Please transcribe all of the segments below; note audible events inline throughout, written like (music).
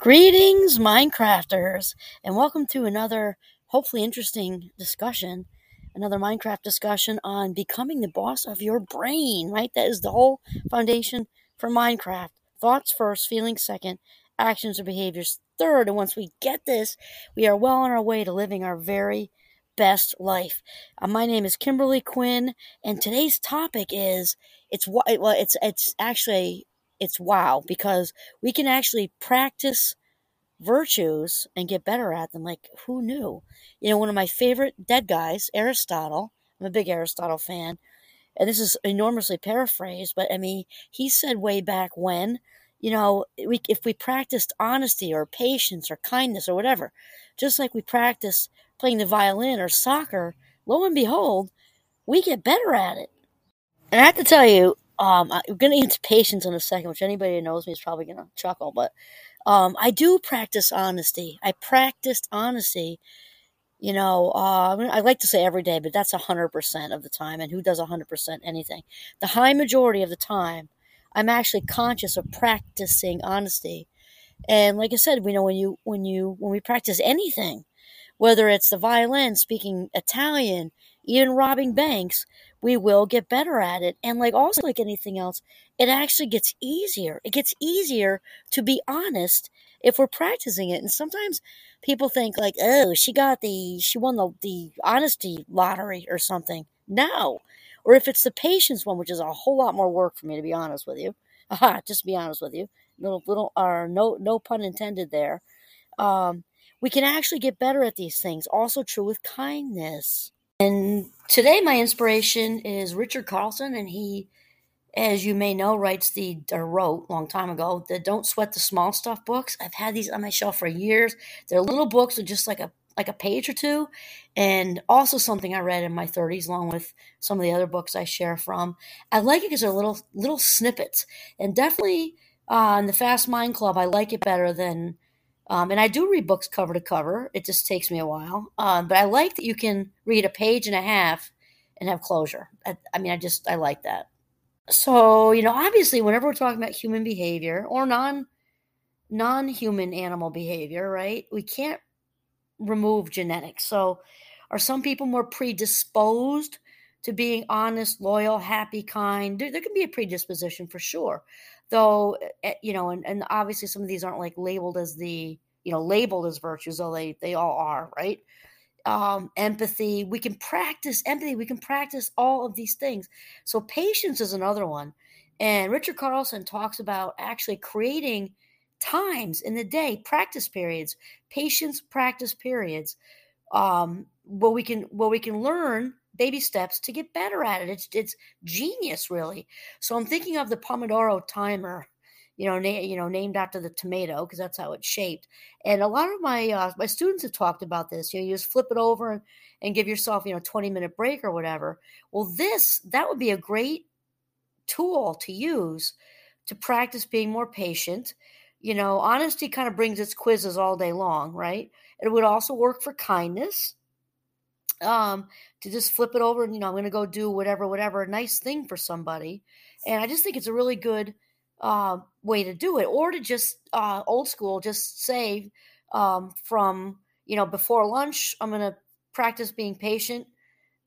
Greetings, Minecrafters, and welcome to another hopefully interesting discussion, another Minecraft discussion on becoming the boss of your brain, right? That is the whole foundation for Minecraft. Thoughts first, feelings second, actions or behaviors third. And once we get this, we are well on our way to living our very best life. Uh, my name is Kimberly Quinn, and today's topic is it's well, it's it's actually it's wow because we can actually practice virtues and get better at them. Like, who knew? You know, one of my favorite dead guys, Aristotle, I'm a big Aristotle fan, and this is enormously paraphrased, but I mean, he said way back when, you know, we, if we practiced honesty or patience or kindness or whatever, just like we practice playing the violin or soccer, lo and behold, we get better at it. And I have to tell you, um, I'm to get into patience in a second, which anybody who knows me is probably to chuckle, but um, I do practice honesty. I practiced honesty. You know, uh, I like to say every day, but that's 100% of the time. And who does 100% anything? The high majority of the time, I'm actually conscious of practicing honesty. And like I said, we know when you when you when we practice anything, whether it's the violin, speaking Italian, even robbing banks, we will get better at it. And like also like anything else, it actually gets easier. It gets easier to be honest if we're practicing it. And sometimes people think like, oh, she got the she won the the honesty lottery or something. No. Or if it's the patience one, which is a whole lot more work for me to be honest with you. (laughs) Aha, just to be honest with you. Little little or no no pun intended there. Um, we can actually get better at these things. Also true with kindness. And today, my inspiration is Richard Carlson, and he, as you may know, writes the or wrote a long time ago the "Don't Sweat the Small Stuff" books. I've had these on my shelf for years. They're little books with just like a like a page or two, and also something I read in my 30s, along with some of the other books I share from. I like it because they're little little snippets, and definitely uh, the Fast Mind Club, I like it better than um, and I do read books cover to cover. It just takes me a while. Um, but I like that you can read a page and a half and have closure. I, I, mean, I just, I like that. So, you know, obviously, whenever we're talking about human behavior or non non human animal behavior, right, we can't remove genetics. So, are some people more predisposed to being honest, loyal, happy, kind? There, there can be a predisposition for sure. Though eh, eh, you know and, and obviously some of these aren't like labeled as the you know labeled as virtues though they they all are right? Um empathy we can practice empathy we can practice all of these things. So patience is another one. And richard carlson talks about actually creating times in the day practice periods patience practice periods um where we can where we can learn baby steps to get better at it. It's it's genius, really. So I'm thinking of the Pomodoro timer, you know, na- you know, named after the tomato because that's how it's shaped. And a lot of my uh, my students have talked about this. You know, you just flip it over and, and give yourself, you know, 20 minute break or whatever. Well, this that would be a great tool to use to practice being more patient. You know, honesty kind of brings its quizzes all day long, right? It would also work for kindness um, to just flip it over and you know I'm going to go do whatever, whatever a nice thing for somebody, and I just think it's a really good uh, way to do it, or to just uh, old school, just say um, from you know before lunch I'm going to practice being patient.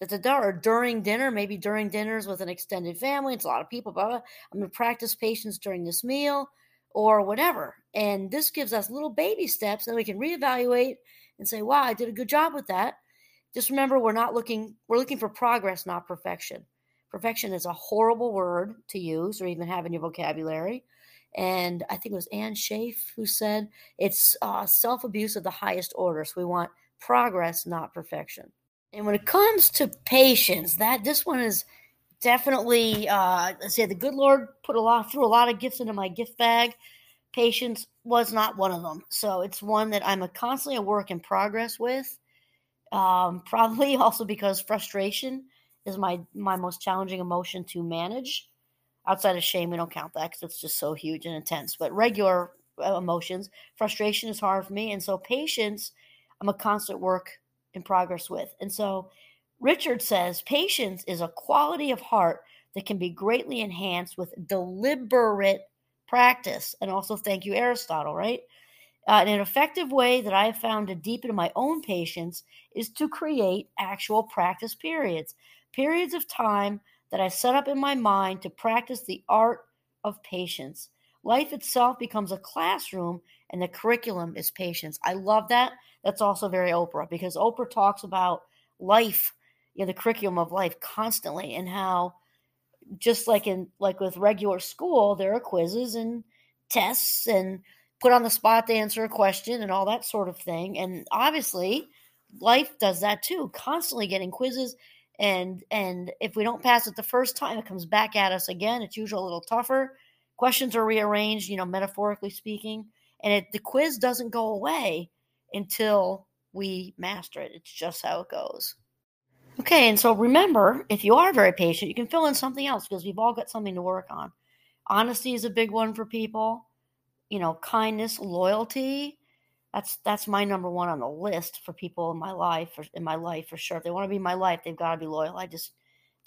Da, or during dinner, maybe during dinners with an extended family, it's a lot of people. Blah, blah. I'm going to practice patience during this meal or whatever. And this gives us little baby steps that we can reevaluate and say, wow, I did a good job with that just remember we're not looking we're looking for progress not perfection. Perfection is a horrible word to use or even have in your vocabulary. And i think it was anne Schaef who said it's uh, self-abuse of the highest order so we want progress not perfection. And when it comes to patience that this one is definitely uh let's say the good lord put a lot threw a lot of gifts into my gift bag. Patience was not one of them. So it's one that i'm a constantly a work in progress with um, (laughs) probably also because frustration is my my most challenging emotion to manage. Outside of shame, we don't count that because it's just so huge and intense. But regular uh, emotions, frustration is hard for me, and so patience, I'm a constant work in progress with. And so, Richard says patience is a quality of heart that can be greatly enhanced with deliberate practice. And also, thank you, Aristotle. Right? Uh, an effective way that I have found to deepen my own patience is to create actual practice periods, periods of time that I set up in my mind to practice the art of patience. Life itself becomes a classroom, and the curriculum is patience. I love that. That's also very Oprah because Oprah talks about life, you know, the curriculum of life constantly, and how just like in like with regular school, there are quizzes and tests and put on the spot to answer a question and all that sort of thing. And obviously, life does that too, constantly getting quizzes. And and if we don't pass it the first time, it comes back at us again. It's usually a little tougher. Questions are rearranged, you know, metaphorically speaking, and it, the quiz doesn't go away until we master it. It's just how it goes. Okay, and so remember, if you are very patient, you can fill in something else because we've all got something to work on. Honesty is a big one for people you know, kindness, loyalty. That's that's my number one on the list for people in my life, or in my life for sure. If they want to be my life, they've got to be loyal. I just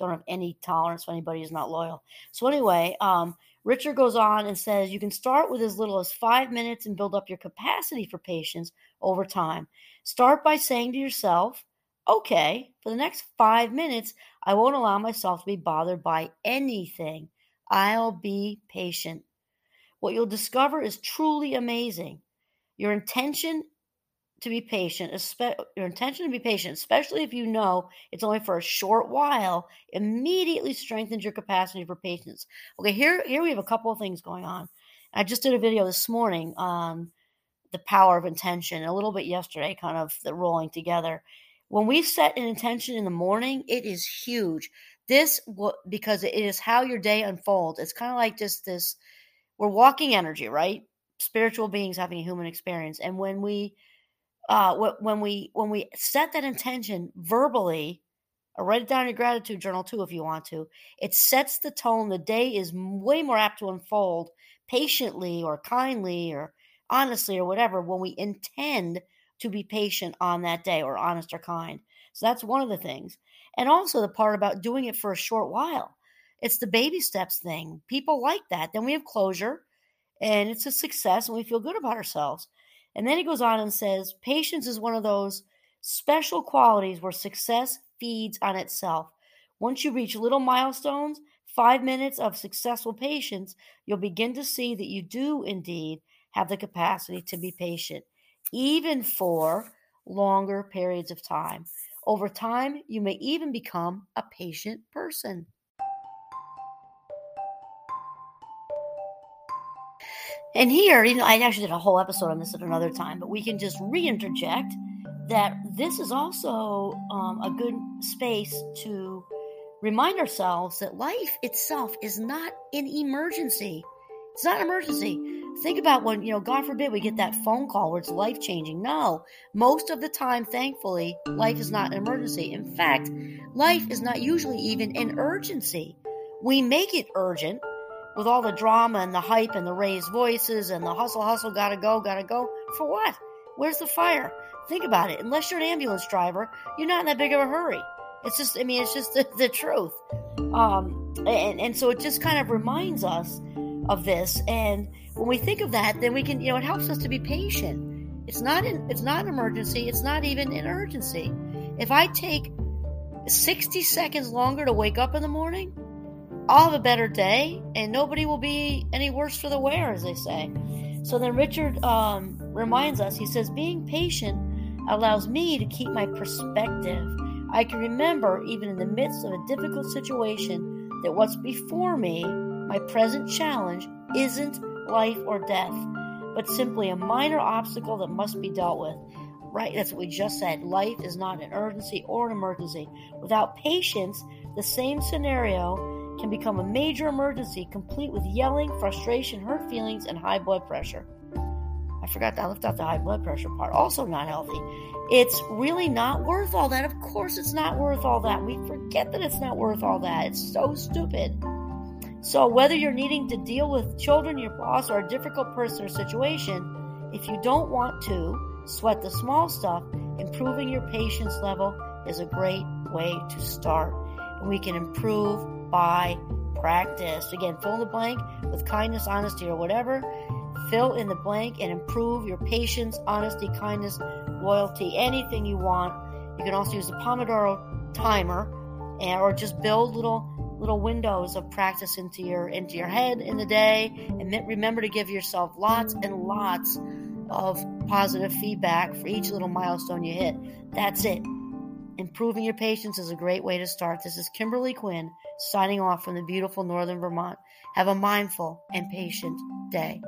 don't have any tolerance for anybody who's not loyal. So anyway, um, Richard goes on and says you can start with as little as five minutes and build up your capacity for patience over time. Start by saying to yourself, okay, for the next five minutes, I won't allow myself to be bothered by anything. I'll be patient what you'll discover is truly amazing. Your intention to be patient, your intention to be patient, especially if you know it's only for a short while, immediately strengthens your capacity for patience. Okay, here here we have a couple of things going on. I just did a video this morning on the power of intention, a little bit yesterday, kind of the rolling together. When we set an intention in the morning, it is huge. This because it is how your day unfolds. It's kind of like just this we're walking energy, right? Spiritual beings having a human experience, and when we uh, when we when we set that intention verbally, or write it down in your gratitude journal too, if you want to. It sets the tone. The day is way more apt to unfold patiently or kindly or honestly or whatever when we intend to be patient on that day or honest or kind. So that's one of the things. And also the part about doing it for a short while. It's the baby steps thing. People like that. Then we have closure and it's a success and we feel good about ourselves. And then he goes on and says, patience is one of those special qualities where success feeds on itself. Once you reach little milestones, five minutes of successful patience, you'll begin to see that you do indeed have the capacity to be patient, even for longer periods of time. Over time, you may even become a patient person. And here, you know, I actually did a whole episode on this at another time, but we can just reinterject that this is also um, a good space to remind ourselves that life itself is not an emergency. It's not an emergency. Think about when, you know, God forbid we get that phone call where it's life changing. No, most of the time, thankfully, life is not an emergency. In fact, life is not usually even an urgency. We make it urgent with all the drama and the hype and the raised voices and the hustle, hustle, gotta go, gotta go. For what? Where's the fire? Think about it. Unless you're an ambulance driver, you're not in that big of a hurry. It's just, I mean, it's just (laughs) the, the truth. Um, and, and so it just kind of reminds us of this. And when we think of that, then we can, you know, it helps us to be patient. It's not an, it's not an emergency. It's not even an urgency. If I take 60 seconds longer to wake up in the morning, I'll have a better day, and nobody will be any worse for the wear, as they say. So then Richard um, reminds us, he says, being patient allows me to keep my perspective. I can remember, even in the midst of a difficult situation, that what's before me, my present challenge, isn't life or death, but simply a minor obstacle that must be dealt with. Right? That's what we just said. Life is not an urgency or an emergency. Without patience, the same scenario can become a major emergency, complete with yelling, frustration, hurt feelings, and high blood pressure. I forgot I left out the high blood pressure part. Also, not healthy. It's really not worth all that. Of course, it's not worth all that. We forget that it's not worth all that. It's so stupid. So, whether you're needing to deal with children, your boss, or a difficult person or situation, if you don't want to sweat the small stuff, improving your patience level is a great way to start. And we can improve by practice. Again, fill in the blank with kindness, honesty, or whatever. fill in the blank and improve your patience, honesty, kindness, loyalty, anything you want. You can also use the Pomodoro timer and, or just build little little windows of practice into your into your head in the day and remember to give yourself lots and lots of positive feedback for each little milestone you hit. That's it. Improving your patience is a great way to start. This is Kimberly Quinn signing off from the beautiful northern Vermont. Have a mindful and patient day.